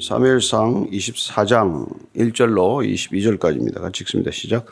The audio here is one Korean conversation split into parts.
사무엘상 24장 1절로 22절까지입니다. 같이 읽습니다. 시작.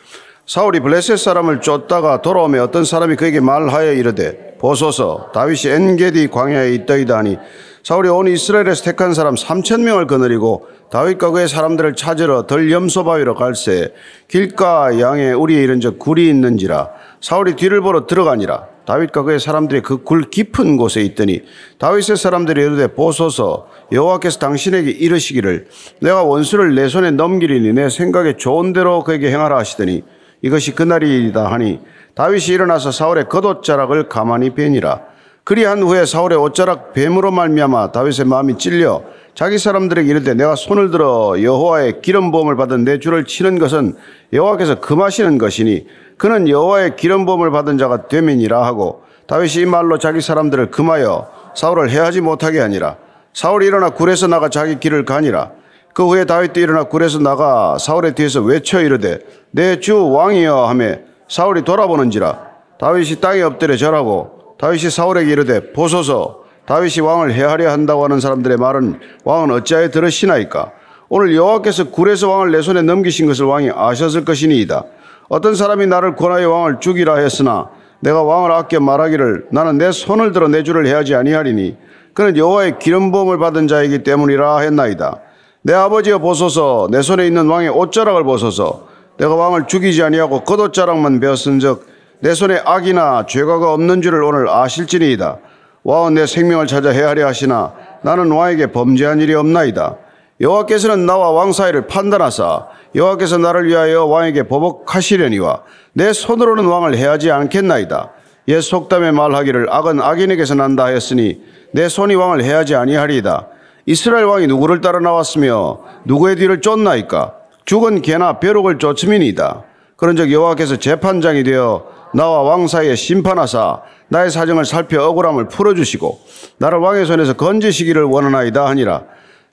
사울이 블레셋 사람을 쫓다가 돌아오며 어떤 사람이 그에게 말하여 이르되 보소서 다윗이 엔게디 광야에 있더이다 하니 사울이 온 이스라엘에서 택한 사람 3천 명을 거느리고 다윗과 그의 사람들을 찾으러 덜 염소바위로 갈새 길가 양에 우리에 이른 적 굴이 있는지라 사울이 뒤를 보러 들어가니라 다윗과 그의 사람들이 그 굴 깊은 곳에 있더니 다윗의 사람들이 이르되 보소서 여호와께서 당신에게 이르시기를 내가 원수를 내 손에 넘기리니 내 생각에 좋은 대로 그에게 행하라 하시더니 이것이 그날이다 하니 다윗이 일어나서 사울의 겉옷자락을 가만히 베니라. 그리한 후에 사울의 옷자락 뱀으로 말미암아 다윗의 마음이 찔려 자기 사람들에게 이르되 내가 손을 들어 여호와의 기름 부음을 받은 내 주를 치는 것은 여호와께서 금하시는 것이니 그는 여호와의 기름 부음을 받은 자가 되민이라 하고 다윗이 이 말로 자기 사람들을 금하여 사울을 해하지 못하게 하니라. 사울이 일어나 굴에서 나가 자기 길을 가니라. 그 후에 다윗도 일어나 굴에서 나가 사울의 뒤에서 외쳐 이르되 내 주 왕이여 하며 사울이 돌아보는지라. 다윗이 땅에 엎드려 절하고 다윗이 사울에게 이르되 보소서. 다윗이 왕을 해하려 한다고 하는 사람들의 말은 왕은 어찌하여 들으시나이까 오늘 여호와께서 굴에서 왕을 내 손에 넘기신 것을 왕이 아셨을 것이니이다. 어떤 사람이 나를 권하여 왕을 죽이라 했으나 내가 왕을 아껴 말하기를 나는 내 손을 들어 내 주를 해하지 아니하리니 그는 여호와의 기름 부음을 받은 자이기 때문이라 했나이다. 내 아버지여 보소서. 내 손에 있는 왕의 옷자락을 보소서. 내가 왕을 죽이지 아니하고 겉옷자락만 베었은즉 내 손에 악이나 죄가가 없는 줄을 오늘 아실지니이다. 왕은 내 생명을 찾아 해하려 하시나 나는 왕에게 범죄한 일이 없나이다 여호와께서는 나와 왕 사이를 판단하사 여호와께서 나를 위하여 왕에게 보복하시려니와 내 손으로는 왕을 해하지 않겠나이다. 옛 속담에 말하기를 악은 악인에게서 난다 하였으니 내 손이 왕을 해하지 아니하리이다. 이스라엘 왕이 누구를 따라 나왔으며 누구의 뒤를 쫓나이까? 죽은 개나 벼룩을 쫓음이니이다. 그런즉 여호와께서 재판장이 되어 나와 왕 사이에 심판하사 나의 사정을 살펴 억울함을 풀어주시고 나를 왕의 손에서 건지시기를 원하나이다 하니라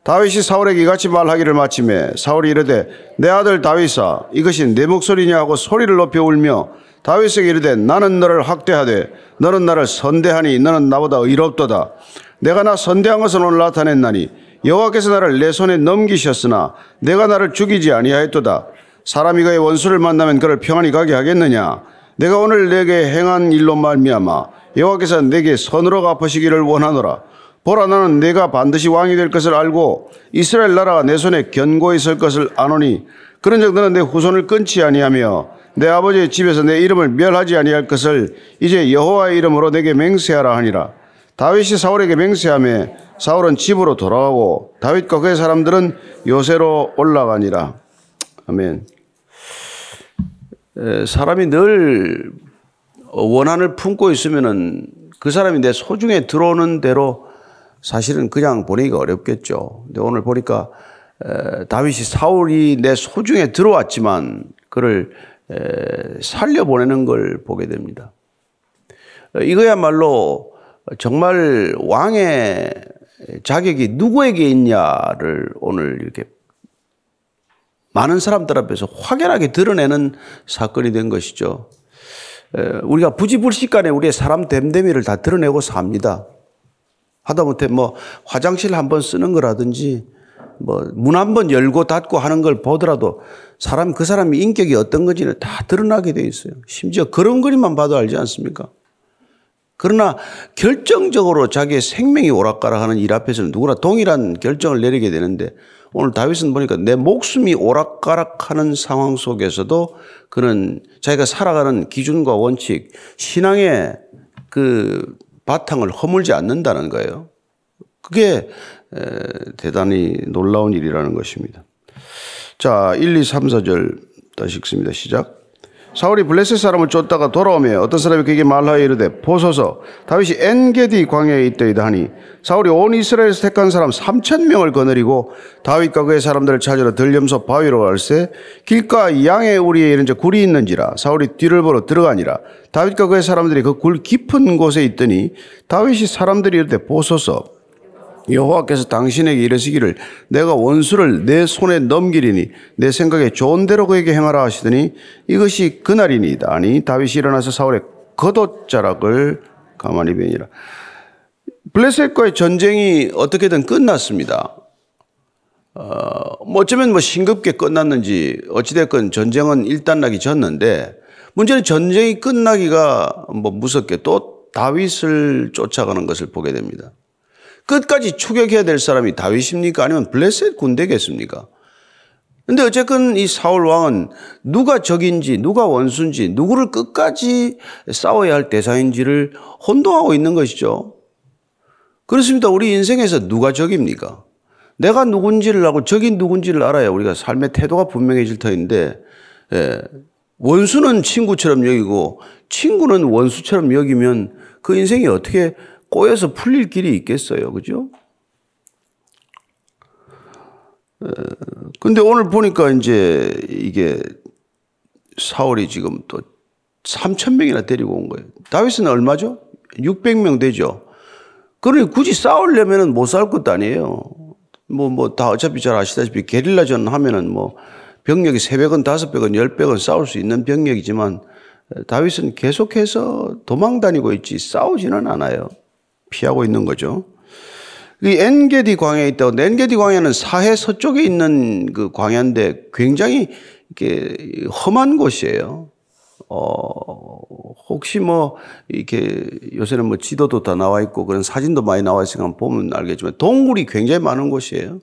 다윗이 사울에게 이같이 말하기를 마침에 사울이 이르되 내 아들 다윗아 이것이 내 목소리냐 하고 소리를 높여 울며 다윗에게 이르되 나는 너를 학대하되 너는 나를 선대하니 너는 나보다 의롭도다. 내가 나 선대한 것은 오늘 나타냈나니 여호와께서 나를 내 손에 넘기셨으나 내가 나를 죽이지 아니하였도다. 사람이 그의 원수를 만나면 그를 평안히 가게 하겠느냐? 내가 오늘 내게 행한 일로 말미암아 여호와께서 내게 선으로 갚으시기를 원하노라 보라 나는 내가 반드시 왕이 될 것을 알고 이스라엘 나라가 내 손에 견고히 설 것을 아노니 그런즉 너는 내 후손을 끊지 아니하며 내 아버지의 집에서 내 이름을 멸하지 아니할 것을 이제 여호와의 이름으로 내게 맹세하라 하니라 다윗이 사울에게 맹세하며 사울은 집으로 돌아가고 다윗과 그의 사람들은 요새로 올라가니라 아멘. 사람이 늘 원한을 품고 있으면은 그 사람이 내 소중에 들어오는 대로 사실은 그냥 보내기가 어렵겠죠. 근데 오늘 보니까 다윗이 사울이 내 소중에 들어왔지만 그를 살려 보내는 걸 보게 됩니다. 이거야말로 정말 왕의 자격이 누구에게 있냐를 오늘 이렇게 많은 사람들 앞에서 확연하게 드러내는 사건이 된 것이죠. 우리가 부지불식간에 우리의 사람 됨됨이를 다 드러내고 삽니다. 하다못해 뭐 화장실 한 번 쓰는 거라든지 뭐 문 한 번 열고 닫고 하는 걸 보더라도 사람 그 사람이 인격이 어떤 건지는 다 드러나게 돼 있어요. 심지어 그런 그림만 봐도 알지 않습니까? 그러나 결정적으로 자기의 생명이 오락가락하는 일 앞에서는 누구나 동일한 결정을 내리게 되는데 오늘 다윗은 보니까 내 목숨이 오락가락하는 상황 속에서도 그는 자기가 살아가는 기준과 원칙, 신앙의 그 바탕을 허물지 않는다는 거예요. 그게 대단히 놀라운 일이라는 것입니다. 자, 1, 2, 3, 4절 다시 읽습니다. 시작. 사울이 블레셋 사람을 쫓다가 돌아오며 어떤 사람이 그에게 말하여 이르되 보소서. 다윗이 엔게디 광야에 있더이다 하니 사울이 온 이스라엘에서 택한 사람 3천 명을 거느리고 다윗과 그의 사람들을 찾으러 들염소 바위로 갈새 길가 양의 우리에 이른 저 굴이 있는지라 사울이 뒤를 보러 들어가니라. 다윗과 그의 사람들이 그 굴 깊은 곳에 있더니 다윗이 사람들이 이르되 보소서 여호와께서 당신에게 이르시기를 내가 원수를 내 손에 넘기리니 내 생각에 좋은 대로 그에게 행하라 하시더니 이것이 그날이니이다. 아니 다윗이 일어나서 사울의 겉옷자락을 가만히 베니라. 블레셋과의 전쟁이 어떻게든 끝났습니다. 어, 뭐 어쩌면 뭐 싱겁게 끝났는지 어찌됐건 전쟁은 일단 나기 졌는데 문제는 전쟁이 끝나기가 뭐 무섭게 또 다윗을 쫓아가는 것을 보게 됩니다. 끝까지 추격해야 될 사람이 다윗입니까? 아니면 블레셋 군대겠습니까? 근데 어쨌건 이 사울 왕은 누가 적인지, 누가 원수인지, 누구를 끝까지 싸워야 할 대상인지를 혼동하고 있는 것이죠. 그렇습니다. 우리 인생에서 누가 적입니까? 내가 누군지를 알고 적이 누군지를 알아야 우리가 삶의 태도가 분명해질 터인데, 예, 원수는 친구처럼 여기고 친구는 원수처럼 여기면 그 인생이 어떻게 꼬여서 풀릴 길이 있겠어요. 그죠? 근데 오늘 보니까 이제 이게 사울이 지금 또 3천 명이나 데리고 온 거예요. 다윗은 얼마죠? 600명 되죠. 그러니 굳이 싸우려면은 못 싸울 것도 아니에요. 뭐, 뭐, 다 어차피 잘 아시다시피 게릴라전 하면은 뭐 병력이 300은, 500은, 1000은 싸울 수 있는 병력이지만 다윗은 계속해서 도망 다니고 있지 싸우지는 않아요. 피하고 있는 거죠. 이 엔게디 광야에 있다고. 엔게디 광야는 사해 서쪽에 있는 그 광야인데 굉장히 이렇게 험한 곳이에요. 어, 혹시 뭐, 이렇게 요새는 뭐 지도도 다 나와 있고 그런 사진도 많이 나와 있으니까 보면 알겠지만 동굴이 굉장히 많은 곳이에요.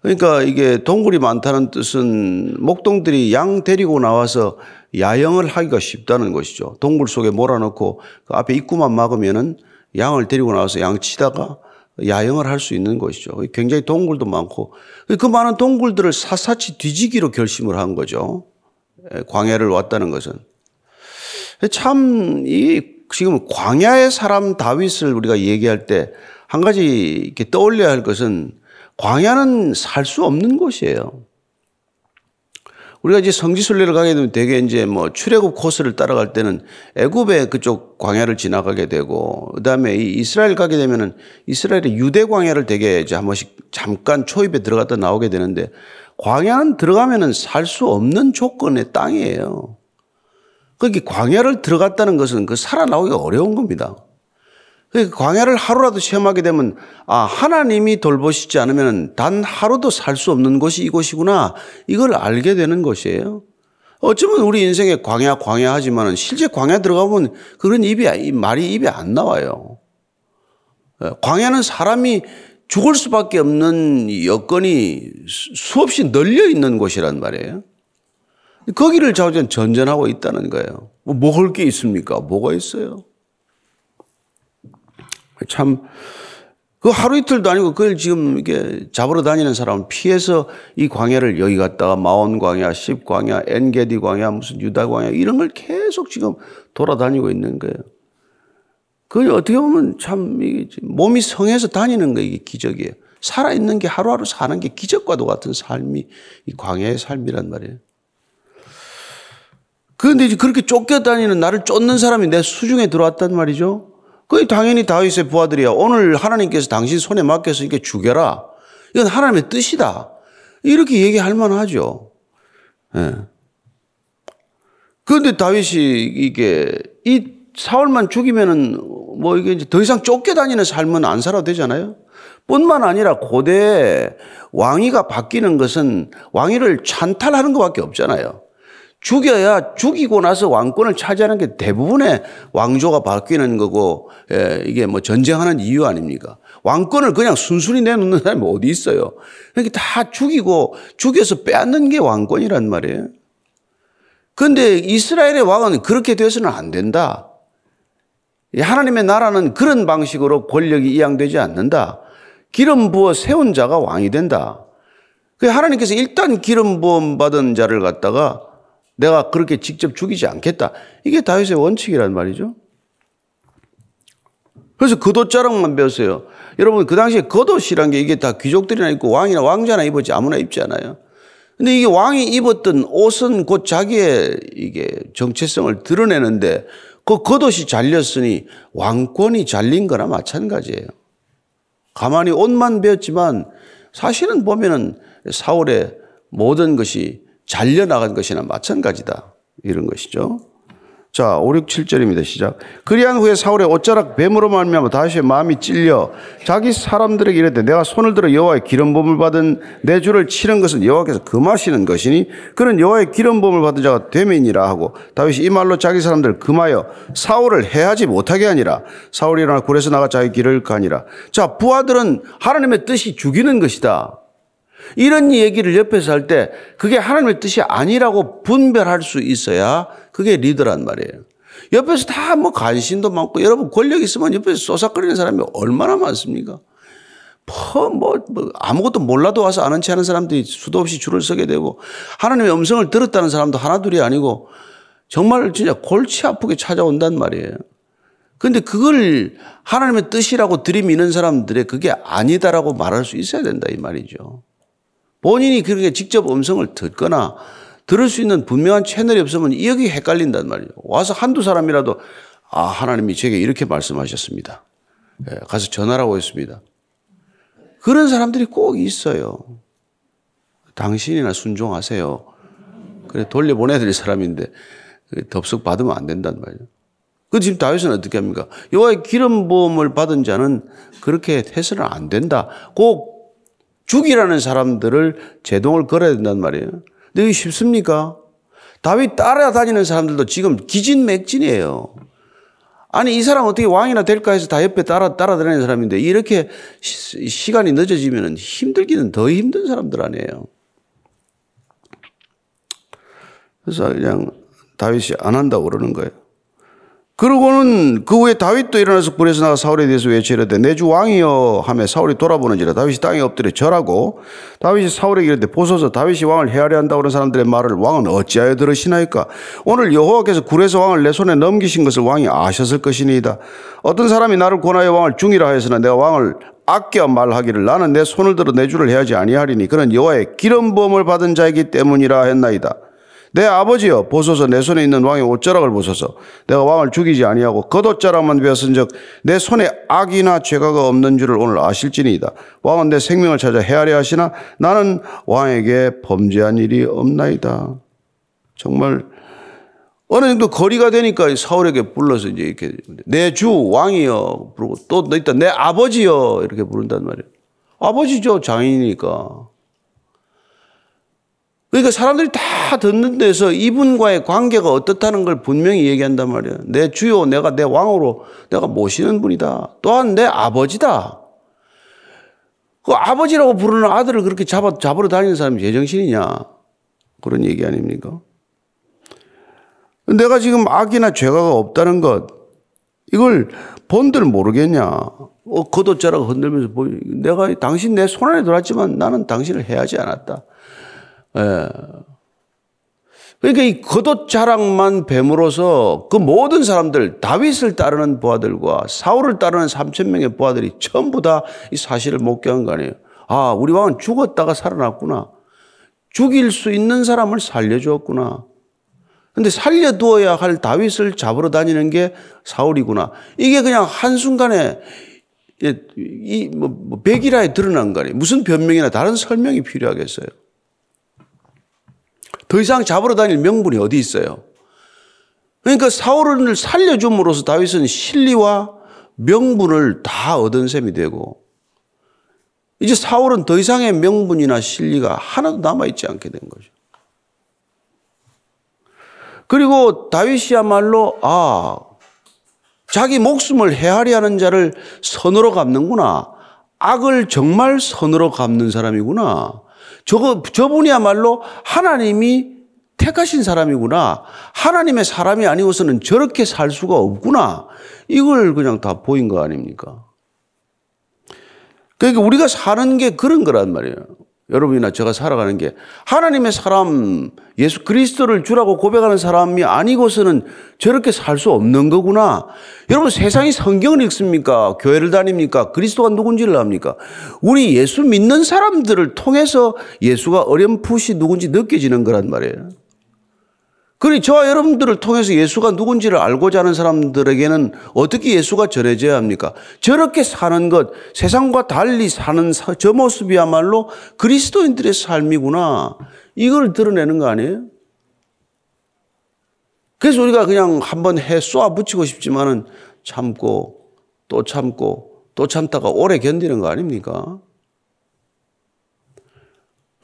그러니까 이게 동굴이 많다는 뜻은 목동들이 양 데리고 나와서 야영을 하기가 쉽다는 것이죠. 동굴 속에 몰아넣고 그 앞에 입구만 막으면은 양을 데리고 나와서 양 치다가 야영을 할 수 있는 것이죠. 굉장히 동굴도 많고 그 많은 동굴들을 사사치 뒤지기로 결심을 한 거죠. 광야를 왔다는 것은 참 이 지금 광야의 사람 다윗을 우리가 얘기할 때 한 가지 이렇게 떠올려야 할 것은 광야는 살 수 없는 곳이에요. 우리가 이제 성지순례를 가게 되면 대개 이제 뭐 출애굽 코스를 따라갈 때는 애굽의 그쪽 광야를 지나가게 되고 그다음에 이 이스라엘 가게 되면은 이스라엘의 유대 광야를 대개 이제 한 번씩 잠깐 초입에 들어갔다 나오게 되는데 광야는 들어가면은 살 수 없는 조건의 땅이에요. 그게 광야를 들어갔다는 것은 그 살아나오기가 어려운 겁니다. 그 광야를 하루라도 체험하게 되면 아 하나님이 돌보시지 않으면 단 하루도 살 수 없는 곳이 이곳이구나 이걸 알게 되는 것이에요. 어쩌면 우리 인생에 광야 광야 하지만은 실제 광야 들어가면 그런 입이 말이 입에 안 나와요. 예, 광야는 사람이 죽을 수밖에 없는 여건이 수없이 널려 있는 곳이란 말이에요. 거기를 자우전 전전하고 있다는 거예요. 뭐 먹을 게 있습니까? 뭐가 있어요? 참, 그 하루 이틀도 아니고 그걸 지금 이게 잡으러 다니는 사람은 피해서 이 광야를 여기 갔다가 마온 광야, 십 광야, 엔게디 광야, 무슨 유다 광야 이런 걸 계속 지금 돌아다니고 있는 거예요. 그 어떻게 보면 참 몸이 성해서 다니는 거 이게 기적이에요. 살아있는 게 하루하루 사는 게 기적과도 같은 삶이 이 광야의 삶이란 말이에요. 그런데 이제 그렇게 쫓겨다니는 나를 쫓는 사람이 내 수중에 들어왔단 말이죠. 그 당연히 다윗의 부하들이야. 오늘 하나님께서 당신 손에 맡겨서 이렇게 죽여라. 이건 하나님의 뜻이다. 이렇게 얘기할 만하죠. 예. 그런데 다윗이 이게 이 사울만 죽이면은 뭐 이게 이제 더 이상 쫓겨다니는 삶은 안 살아도 되잖아요. 뿐만 아니라 고대 왕위가 바뀌는 것은 왕위를 찬탈하는 것밖에 없잖아요. 죽여야 죽이고 나서 왕권을 차지하는 게 대부분의 왕조가 바뀌는 거고 예, 이게 뭐 전쟁하는 이유 아닙니까? 왕권을 그냥 순순히 내놓는 사람이 어디 있어요? 그러니까 다 죽이고 죽여서 빼앗는 게 왕권이란 말이에요. 그런데 이스라엘의 왕은 그렇게 돼서는 안 된다. 하나님의 나라는 그런 방식으로 권력이 이양되지 않는다. 기름 부어 세운 자가 왕이 된다. 그 하나님께서 일단 기름 부음 받은 자를 갖다가 내가 그렇게 직접 죽이지 않겠다. 이게 다윗의 원칙이란 말이죠. 그래서 겉옷자락만 배웠어요. 여러분 그 당시에 겉옷이란 게 이게 다 귀족들이나 입고 왕이나 왕자나 입었지 아무나 입지 않아요. 근데 이게 왕이 입었던 옷은 곧 자기의 이게 정체성을 드러내는데 그 겉옷이 잘렸으니 왕권이 잘린 거나 마찬가지예요. 가만히 옷만 배웠지만 사실은 보면은 사울의 모든 것이 잘려나간 것이나 마찬가지다. 이런 것이죠. 자, 5, 6, 7절입니다. 시작. 그리한 후에 사울의 옷자락 뱀으로 말미암아 다윗의 마음이 찔려 자기 사람들에게 이르되 내가 손을 들어 여호와의 기름 부음을 받은 내 주를 치는 것은 여호와께서 금하시는 것이니 그는 여호와의 기름 부음을 받은 자가 되면이라 하고 다윗이 이 말로 자기 사람들을 금하여 사울을 해하지 못하게 하니라 사울이 일어나 굴에서 나가 자기 길을 가니라 자 부하들은 하나님의 뜻이 죽이는 것이다 이런 얘기를 옆에서 할 때 그게 하나님의 뜻이 아니라고 분별할 수 있어야 그게 리더란 말이에요. 옆에서 다 뭐 관심도 많고 여러분 권력 있으면 옆에서 쏘삭거리는 사람이 얼마나 많습니까? 뭐, 뭐, 뭐 아무것도 몰라도 와서 아는 체 하는 사람들이 수도 없이 줄을 서게 되고 하나님의 음성을 들었다는 사람도 하나둘이 아니고 정말 진짜 골치 아프게 찾아온단 말이에요. 근데 그걸 하나님의 뜻이라고 들이미는 사람들의 그게 아니다라고 말할 수 있어야 된다 이 말이죠. 본인이 그렇게 직접 음성을 듣거나 들을 수 있는 분명한 채널이 없으면 여기 헷갈린단 말이에요. 와서 한두 사람이라도 아, 하나님이 제게 이렇게 말씀하셨습니다. 예, 가서 전하라고 했습니다. 그런 사람들이 꼭 있어요. 당신이나 순종하세요. 그래 돌려보내드릴 사람인데 덥석 받으면 안 된단 말이에요. 그 지금 다윗은 어떻게 합니까? 여호와의 기름 부음을 받은 자는 그렇게 해서는 안 된다. 꼭 죽이라는 사람들을 제동을 걸어야 된단 말이에요. 근데 이게 쉽습니까? 다윗 따라다니는 사람들도 지금 기진맥진이에요. 아니, 이 사람 어떻게 왕이나 될까 해서 다 옆에 따라, 따라다니는 사람인데 이렇게 시, 간이 늦어지면 힘들기는 더 힘든 사람들 아니에요. 그래서 그냥 다윗이 안 한다고 그러는 거예요. 그러고는 그 후에 다윗도 일어나서 굴에서 나가 사울에 대해서 외치려 되 내 주 왕이여 하며 사울이 돌아보는지라 다윗이 땅에 엎드려 절하고 다윗이 사울에게 이르되 보소서 다윗이 왕을 헤아려 한다고 하는 사람들의 말을 왕은 어찌하여 들으시나이까? 오늘 여호와께서 굴에서 왕을 내 손에 넘기신 것을 왕이 아셨을 것이니이다. 어떤 사람이 나를 권하여 왕을 중이라 하였으나 내가 왕을 아껴 말하기를 나는 내 손을 들어 내 주를 해하지 아니하리니 그는 여호와의 기름 부음을 받은 자이기 때문이라 했나이다 내 아버지여 보소서 내 손에 있는 왕의 옷자락을 보소서. 내가 왕을 죽이지 아니하고 겉옷자락만 베었은즉 내 손에 악이나 죄가가 없는 줄을 오늘 아실지니이다. 왕은 내 생명을 찾아 헤아려 하시나 나는 왕에게 범죄한 일이 없나이다. 정말 어느 정도 거리가 되니까 사울에게 불러서 이제 이렇게 내 주 왕이여 부르고 또너 있다. 내 아버지여 이렇게 부른단 말이에요. 아버지죠 장인이니까 그러니까 사람들이 다 듣는 데서 이분과의 관계가 어떻다는 걸 분명히 얘기한단 말이에요. 내 주요, 내가 내 왕으로 내가 모시는 분이다. 또한 내 아버지다. 그 아버지라고 부르는 아들을 그렇게 잡아, 잡으러 다니는 사람이 제정신이냐. 그런 얘기 아닙니까? 내가 지금 악이나 죄가 없다는 것, 이걸 본들 모르겠냐. 어, 겉옷자락 흔들면서 보이, 내가 당신 내 손안에 들어왔지만 나는 당신을 해하지 않았다. 예. 그러니까 이 겉옷 자랑만 뱀으로서 그 모든 사람들 다윗을 따르는 부하들과 사울을 따르는 3천 명의 부하들이 전부 다 이 사실을 목격한 거 아니에요. 아, 우리 왕은 죽었다가 살아났구나. 죽일 수 있는 사람을 살려주었구나. 근데 살려두어야 할 다윗을 잡으러 다니는 게 사울이구나. 이게 그냥 한순간에 이, 뭐, 뭐 백일화에 드러난 거 아니에요. 무슨 변명이나 다른 설명이 필요하겠어요. 더 이상 잡으러 다닐 명분이 어디 있어요? 그러니까 사울을 살려줌으로써 다윗은 실리와 명분을 다 얻은 셈이 되고 이제 사울은 더 이상의 명분이나 실리가 하나도 남아있지 않게 된 거죠. 그리고 다윗이야말로 아 자기 목숨을 헤아리 하는 자를 선으로 갚는구나. 악을 정말 선으로 갚는 사람이구나. 저거, 저분이야말로 하나님이 택하신 사람이구나. 하나님의 사람이 아니고서는 저렇게 살 수가 없구나. 이걸 그냥 다 보인 거 아닙니까? 그러니까 우리가 사는 게 그런 거란 말이에요. 여러분이나 제가 살아가는 게 하나님의 사람, 예수 그리스도를 주라고 고백하는 사람이 아니고서는 저렇게 살 수 없는 거구나. 여러분 세상이 성경을 읽습니까? 교회를 다닙니까? 그리스도가 누군지를 압니까? 우리 예수 믿는 사람들을 통해서 예수가 어렴풋이 누군지 느껴지는 거란 말이에요. 그러니 저와 여러분들을 통해서 예수가 누군지를 알고자 하는 사람들에게는 어떻게 예수가 전해져야 합니까? 저렇게 사는 것, 세상과 달리 사는 저 모습이야말로 그리스도인들의 삶이구나. 이걸 드러내는 거 아니에요? 그래서 우리가 그냥 한번 해 쏘아 붙이고 싶지만은 참고 또 참고 또 참다가 오래 견디는 거 아닙니까?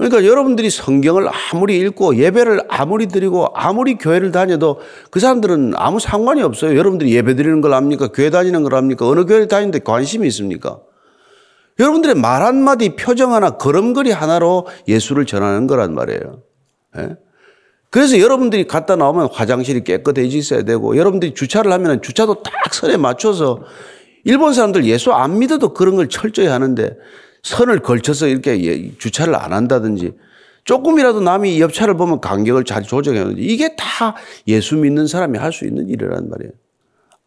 그러니까 여러분들이 성경을 아무리 읽고 예배를 아무리 드리고 아무리 교회를 다녀도 그 사람들은 아무 상관이 없어요. 여러분들이 예배 드리는 걸 압니까? 교회 다니는 걸 압니까? 어느 교회 다니는데 관심이 있습니까? 여러분들의 말 한마디 표정 하나 걸음걸이 하나로 예수를 전하는 거란 말이에요. 예? 그래서 여러분들이 갔다 나오면 화장실이 깨끗해져 있어야 되고 여러분들이 주차를 하면 주차도 딱 선에 맞춰서 일본 사람들 예수 안 믿어도 그런 걸 철저히 하는데 선을 걸쳐서 이렇게 예, 주차를 안 한다든지 조금이라도 남이 옆차를 보면 간격을 잘 조정해야 되는지 이게 다 예수 믿는 사람이 할 수 있는 일이란 말이에요.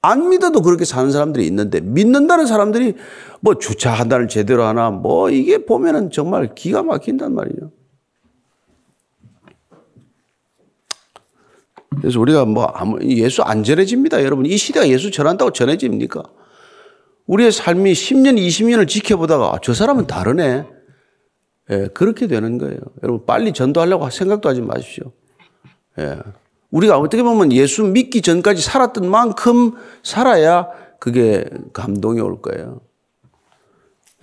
안 믿어도 그렇게 사는 사람들이 있는데 믿는다는 사람들이 뭐 주차 한다를 제대로 하나 뭐 이게 보면은 정말 기가 막힌단 말이에요. 그래서 우리가 뭐 아무 예수 안 전해집니다, 여러분. 이 시대가 예수 전한다고 전해집니까? 우리의 삶이 10년, 20년을 지켜보다가 아, 저 사람은 다르네. 예, 그렇게 되는 거예요. 여러분 빨리 전도하려고 생각도 하지 마십시오. 예. 우리가 어떻게 보면 예수 믿기 전까지 살았던 만큼 살아야 그게 감동이 올 거예요.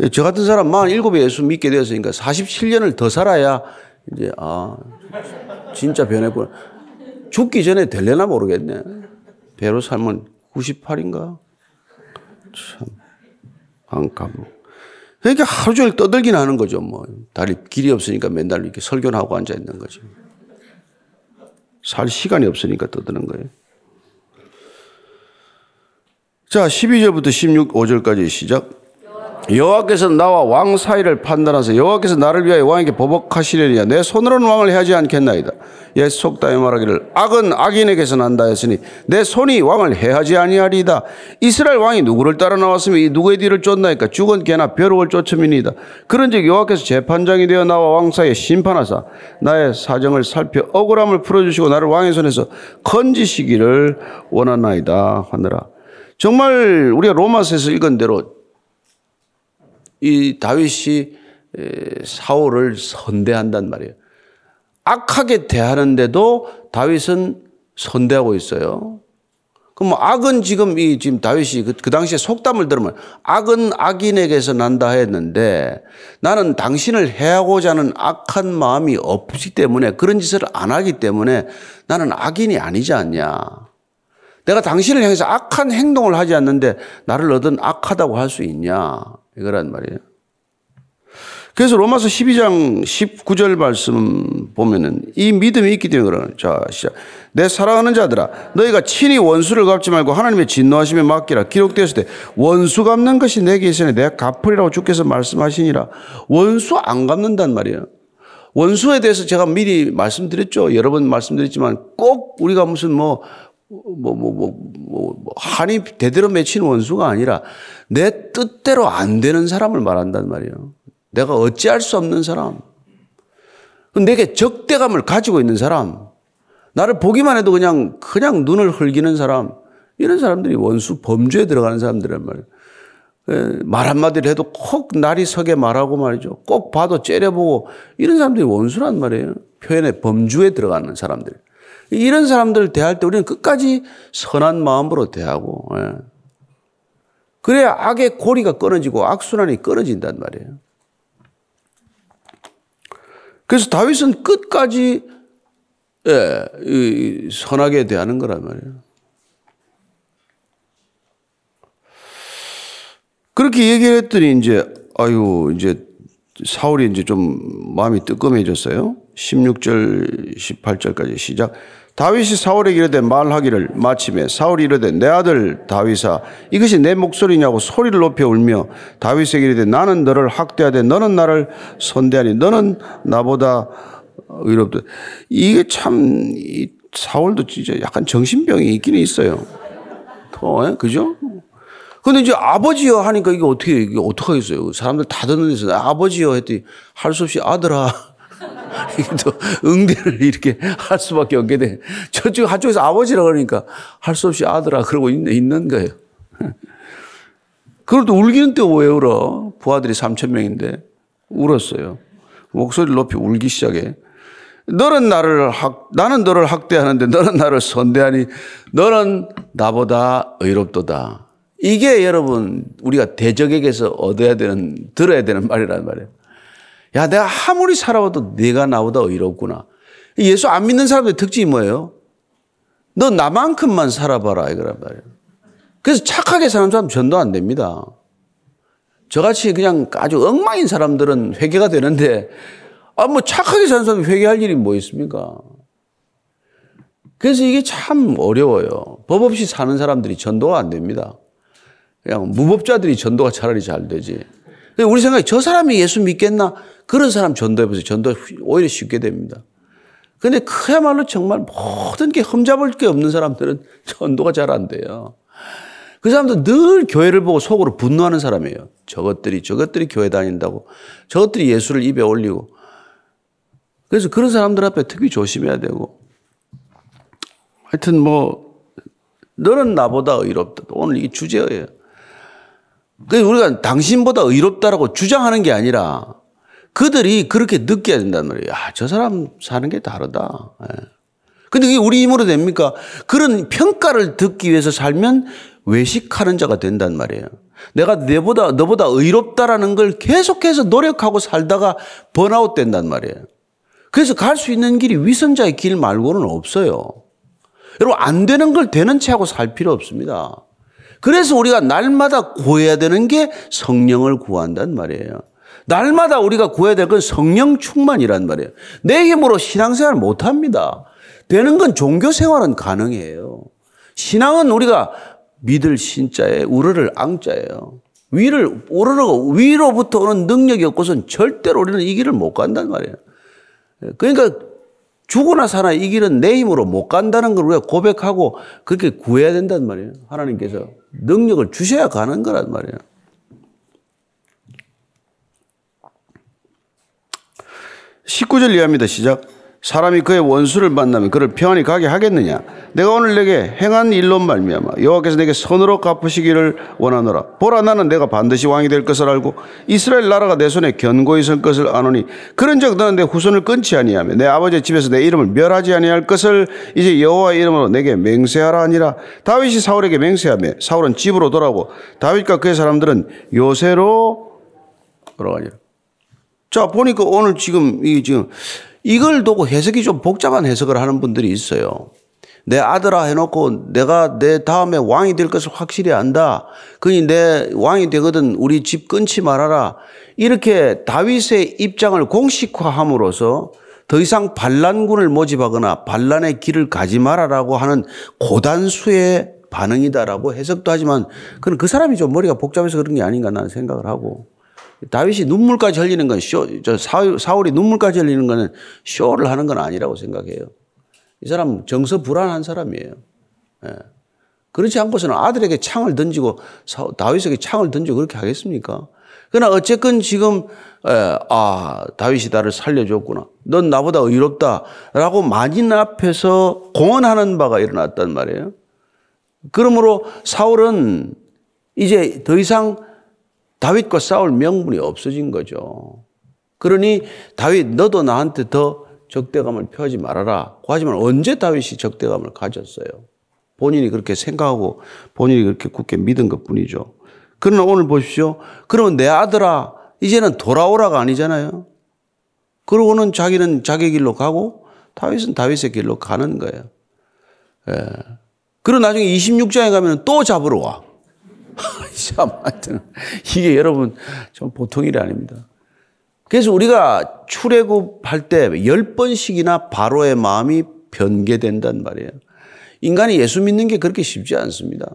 예, 저 같은 사람 47에 예수 믿게 되었으니까 47년을 더 살아야 이제, 아, 진짜 변했구나. 죽기 전에 될래나 모르겠네. 배로 살면 98인가? 참, 안감. 그러니까 하루 종일 떠들긴 하는 거죠, 뭐. 다리 길이 없으니까 맨날 이렇게 설교나 하고 앉아 있는 거죠. 살 시간이 없으니까 떠드는 거예요. 자, 12절부터 16, 5절까지 시작. 여호와께서 나와 왕 사이를 판단하사 여호와께서 나를 위하여 왕에게 보복하시려니와 내 손으로는 왕을 해하지 않겠나이다. 옛 속담에 말하기를 악은 악인에게서 난다 했으니 내 손이 왕을 해하지 아니하리이다. 이스라엘 왕이 누구를 따라 나왔으며 이 누구의 뒤를 쫓나이까 죽은 개나 벼룩을 쫓음이니이다. 그런즉 여호와께서 재판장이 되어 나와 왕 사이에 심판하사 나의 사정을 살펴 억울함을 풀어주시고 나를 왕의 손에서 건지시기를 원하나이다 하느라. 정말 우리가 로마서에서 읽은 대로 이 다윗이 사울을 선대한단 말이에요. 악하게 대하는데도 다윗은 선대하고 있어요. 그럼 뭐 악은 지금 이 지금 다윗이 그, 그 당시에 속담을 들으면 악은 악인에게서 난다 했는데 나는 당신을 해하고자 하는 악한 마음이 없기 때문에 그런 짓을 안 하기 때문에 나는 악인이 아니지 않냐. 내가 당신을 향해서 악한 행동을 하지 않는데 나를 얻은 악하다고 할 수 있냐. 이거란 말이에요. 그래서 로마서 12장 19절 말씀 보면은 이 믿음이 있기 때문에 그러는 자, 시작. 내 사랑하는 자들아 너희가 친히 원수를 갚지 말고 하나님의 진노하심에 맡기라. 기록되었을 때 원수 갚는 것이 내게 있으니 내가 갚으리라고 주께서 말씀하시니라. 원수 안 갚는단 말이에요. 원수에 대해서 제가 미리 말씀드렸죠. 여러 번 말씀드렸지만 꼭 우리가 무슨 뭐 뭐, 뭐, 뭐, 뭐, 뭐, 한이 대대로 맺힌 원수가 아니라 내 뜻대로 안 되는 사람을 말한단 말이에요. 내가 어찌할 수 없는 사람. 내게 적대감을 가지고 있는 사람. 나를 보기만 해도 그냥, 그냥 눈을 흘기는 사람. 이런 사람들이 원수 범주에 들어가는 사람들란 말이에요. 예, 말 한마디를 해도 꼭 날이 서게 말하고 말이죠. 꼭 봐도 째려보고 이런 사람들이 원수란 말이에요. 표현의 범주에 들어가는 사람들. 이런 사람들 대할 때 우리는 끝까지 선한 마음으로 대하고, 예. 그래야 악의 고리가 끊어지고 악순환이 끊어진단 말이에요. 그래서 다윗은 끝까지 예, 선하게 대하는 거란 말이에요. 그렇게 얘기를 했더니 이제 아유 이제 사울이 이제 좀 마음이 뜨끔해졌어요. 16절 18절까지 시작. 다윗이 사울에게 이르되 말하기를 마침에 사울이 이르되 내 아들 다윗아 이것이 내 목소리냐고 소리를 높여 울며 다윗에게 이르되 나는 너를 학대하되 너는 나를 선대하니 너는 나보다 의롭다. 이게 참 사울도 진짜 약간 정신병이 있기는 있어요. 더, 예? 그죠? 근데 이제 아버지여 하니까 이게 어떻게, 이게 어떡하겠어요. 사람들 다 듣는 데서 아버지여 했더니 할 수 없이 아들아. 또 응대를 이렇게 할 수밖에 없게 돼. 저쪽 한쪽에서 아버지라 그러니까 할 수 없이 아들아 그러고 있는, 거예요. 그래도 울기는 또 왜 울어? 부하들이 3천 명인데 울었어요. 목소리를 높이 울기 시작해. 너는 나를 학, 나는 너를 학대하는데 너는 나를 선대하니 너는 나보다 의롭도다. 이게 여러분 우리가 대적에게서 얻어야 되는 들어야 되는 말이란 말이에요. 야, 내가 아무리 살아와도 네가 나보다 의롭구나. 예수 안 믿는 사람들의 특징이 뭐예요? 너 나만큼만 살아봐라 이거란 말이에요. 그래서 착하게 사는 사람 전도 안 됩니다. 저같이 그냥 아주 엉망인 사람들은 회개가 되는데 아, 뭐 착하게 사는 사람이 회개할 일이 뭐 있습니까? 그래서 이게 참 어려워요. 법 없이 사는 사람들이 전도가 안 됩니다. 그냥 무법자들이 전도가 차라리 잘 되지. 우리 생각에 저 사람이 예수 믿겠나? 그런 사람 전도해보세요. 전도 오히려 쉽게 됩니다. 근데 그야말로 정말 모든 게 흠잡을 게 없는 사람들은 전도가 잘 안 돼요. 그 사람도 늘 교회를 보고 속으로 분노하는 사람이에요. 저것들이, 저것들이 교회 다닌다고. 저것들이 예수를 입에 올리고. 그래서 그런 사람들 앞에 특히 조심해야 되고. 하여튼 뭐, 너는 나보다 의롭다. 오늘 이 주제예요. 그래서 우리가 당신보다 의롭다라고 주장하는 게 아니라 그들이 그렇게 느껴야 된단 말이에요. 야, 저 사람 사는 게 다르다. 예. 근데 그게 우리 힘으로 됩니까? 그런 평가를 듣기 위해서 살면 외식하는 자가 된단 말이에요. 내가 내보다, 너보다 의롭다라는 걸 계속해서 노력하고 살다가 번아웃 된단 말이에요. 그래서 갈 수 있는 길이 위선자의 길 말고는 없어요. 여러분, 안 되는 걸 되는 채 하고 살 필요 없습니다. 그래서 우리가 날마다 구해야 되는 게 성령을 구한단 말이에요. 날마다 우리가 구해야 될 건 성령 충만이란 말이에요. 내 힘으로 신앙생활 못 합니다. 되는 건 종교 생활은 가능해요. 신앙은 우리가 믿을 신자에 우르를 앙자예요. 위를 오르르고 위로부터 오는 능력이 없고선 절대로 우리는 이 길을 못 간단 말이에요. 그러니까 죽으나 사나 이 길은 내 힘으로 못 간다는 걸 우리가 고백하고 그렇게 구해야 된단 말이에요. 하나님께서 능력을 주셔야 가는 거란 말이에요. 19절 이해합니다. 시작. 사람이 그의 원수를 만나면 그를 평안히 가게 하겠느냐? 내가 오늘 내게 행한 일로 말미암아 여호와께서 내게 선으로 갚으시기를 원하노라. 보라 나는 내가 반드시 왕이 될 것을 알고 이스라엘 나라가 내 손에 견고히 설 것을 아노니 그런즉 너는 내 후손을 끊지 아니하며 내 아버지의 집에서 내 이름을 멸하지 아니할 것을 이제 여호와 이름으로 내게 맹세하라 하니라. 다윗이 사울에게 맹세하며 사울은 집으로 돌아오고 다윗과 그의 사람들은 요새로 돌아가니라. 자 보니까 오늘 지금 이 지금 이걸 두고 해석이 좀 복잡한 해석을 하는 분들이 있어요. 내 아들아 해놓고 내가 내 다음에 왕이 될 것을 확실히 안다. 그니 내 왕이 되거든 우리 집 끊지 말아라. 이렇게 다윗의 입장을 공식화함으로써 더 이상 반란군을 모집하거나 반란의 길을 가지 말아라고 하는 고단수의 반응이다라고 해석도 하지만 그는 그 사람이 좀 머리가 복잡해서 그런 게 아닌가 나는 생각을 하고 다윗이 눈물까지 흘리는 건 쇼, 저 사울이 눈물까지 흘리는 거는 쇼를 하는 건 아니라고 생각해요. 이 사람 정서 불안한 사람이에요. 예. 그렇지 않고서는 아들에게 창을 던지고 다윗에게 창을 던지고 그렇게 하겠습니까? 그러나 어쨌건 지금 에, 아 다윗이 나를 살려줬구나. 넌 나보다 의롭다라고 만인 앞에서 공언하는 바가 일어났단 말이에요. 그러므로 사울은 이제 더 이상 다윗과 싸울 명분이 없어진 거죠. 그러니 다윗 너도 나한테 더 적대감을 표하지 말아라. 하지만 언제 다윗이 적대감을 가졌어요? 본인이 그렇게 생각하고 본인이 그렇게 굳게 믿은 것 뿐이죠. 그러나 오늘 보십시오. 그러면 내 아들아, 이제는 돌아오라가 아니잖아요. 그러고는 자기는 자기 길로 가고 다윗은 다윗의 길로 가는 거예요. 예. 그리고 나중에 26장에 가면 또 잡으러 와. 참, 하여튼, 이게 여러분, 좀 보통 일이 아닙니다. 그래서 우리가 출애굽할 때 10번씩이나 바로의 마음이 변개된단 말이에요. 인간이 예수 믿는 게 그렇게 쉽지 않습니다.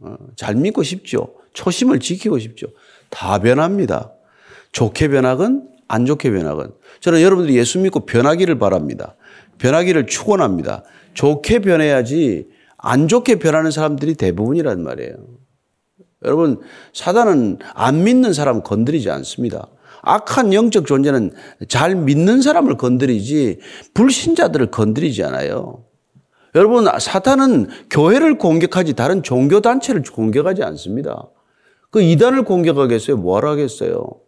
어, 잘 믿고 싶죠. 초심을 지키고 싶죠. 다 변합니다. 좋게 변하건 안 좋게 변하건. 저는 여러분들이 예수 믿고 변하기를 바랍니다. 변하기를 축원합니다. 좋게 변해야지 안 좋게 변하는 사람들이 대부분이란 말이에요. 여러분, 사단은 안 믿는 사람 건드리지 않습니다. 악한 영적 존재는 잘 믿는 사람을 건드리지 불신자들을 건드리지 않아요. 여러분, 사탄은 교회를 공격하지 다른 종교단체를 공격하지 않습니다. 그 이단을 공격하겠어요? 뭘 하겠어요?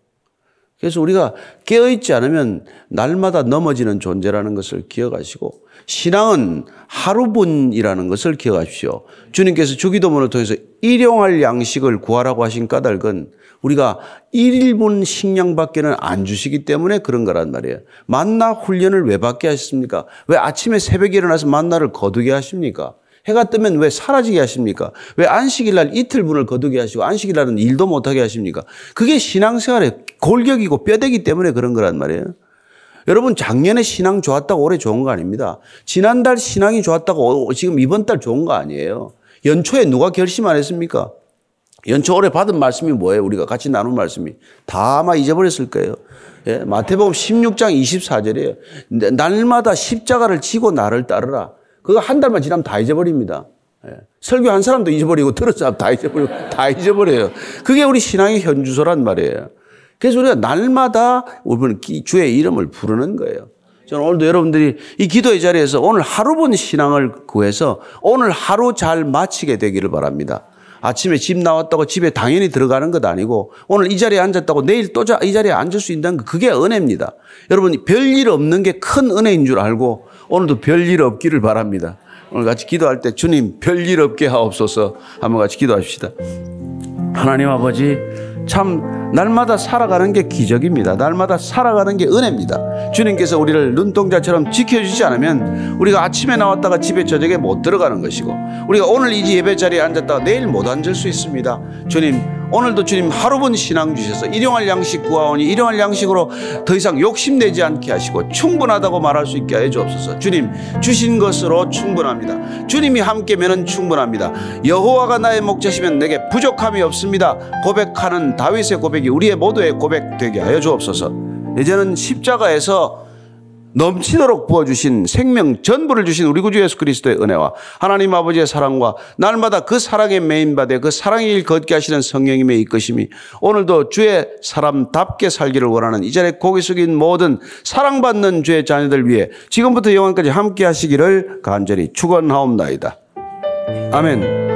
그래서 우리가 깨어있지 않으면 날마다 넘어지는 존재라는 것을 기억하시고 신앙은 하루분이라는 것을 기억하십시오. 주님께서 주기도문을 통해서 일용할 양식을 구하라고 하신 까닭은 우리가 1일분 식량밖에는 안 주시기 때문에 그런 거란 말이에요. 만나 훈련을 왜 받게 하셨습니까? 왜 아침에 새벽에 일어나서 만나를 거두게 하십니까? 해가 뜨면 왜 사라지게 하십니까? 왜 안식일 날 이틀분을 거두게 하시고 안식일 날은 일도 못하게 하십니까? 그게 신앙생활의 골격이고 뼈대기 때문에 그런 거란 말이에요. 여러분 작년에 신앙 좋았다고 올해 좋은 거 아닙니다. 지난달 신앙이 좋았다고 지금 이번 달 좋은 거 아니에요. 연초에 누가 결심 안 했습니까? 연초 올해 받은 말씀이 뭐예요? 우리가 같이 나눈 말씀이 다 아마 잊어버렸을 거예요. 예, 마태복음 16장 24절이에요. 날마다 십자가를 지고 나를 따르라. 그거 한 달만 지나면 다 잊어버립니다. 예. 설교 한 사람도 잊어버리고 들은 사람 다 잊어버리고 다 잊어버려요. 그게 우리 신앙의 현주소란 말이에요. 그래서 우리가 날마다 우리는 주의 이름을 부르는 거예요. 저는 오늘도 여러분들이 이 기도의 자리에서 오늘 하루 본 신앙을 구해서 오늘 하루 잘 마치게 되기를 바랍니다. 아침에 집 나왔다고 집에 당연히 들어가는 것 아니고 오늘 이 자리에 앉았다고 내일 또 이 자리에 앉을 수 있다는 거 그게 은혜입니다. 여러분 별일 없는 게 큰 은혜인 줄 알고 오늘도 별일 없기를 바랍니다. 오늘 같이 기도할 때 주님 별일 없게 하옵소서 한번 같이 기도합시다. 하나님 아버지 참 날마다 살아가는 게 기적입니다. 날마다 살아가는 게 은혜입니다. 주님께서 우리를 눈동자처럼 지켜주지 않으면 우리가 아침에 나왔다가 집에 저녁에 못 들어가는 것이고 우리가 오늘 이 예배 자리에 앉았다가 내일 못 앉을 수 있습니다. 주님 오늘도 주님 하루분 신앙 주셔서 일용할 양식 구하오니 일용할 양식으로 더 이상 욕심내지 않게 하시고 충분하다고 말할 수 있게 해 주옵소서. 주님 주신 것으로 충분합니다. 주님이 함께면은 충분합니다. 여호와가 나의 목자시면 내게 부족함이 없습니다. 고백하는 다윗의 고백 이 우리의 모두의 고백 되게 하여 주옵소서. 이제는 십자가에서 넘치도록 부어주신 생명 전부를 주신 우리 구주 예수 그리스도의 은혜와 하나님 아버지의 사랑과 날마다 그 사랑에 메인받아 그 사랑의 일 걷게 하시는 성령님의 이끄심이 오늘도 주의 사람답게 살기를 원하는 이 자리에 고개 숙인 모든 사랑받는 주의 자녀들 위해 지금부터 영원까지 함께 하시기를 간절히 축원하옵나이다. 아멘.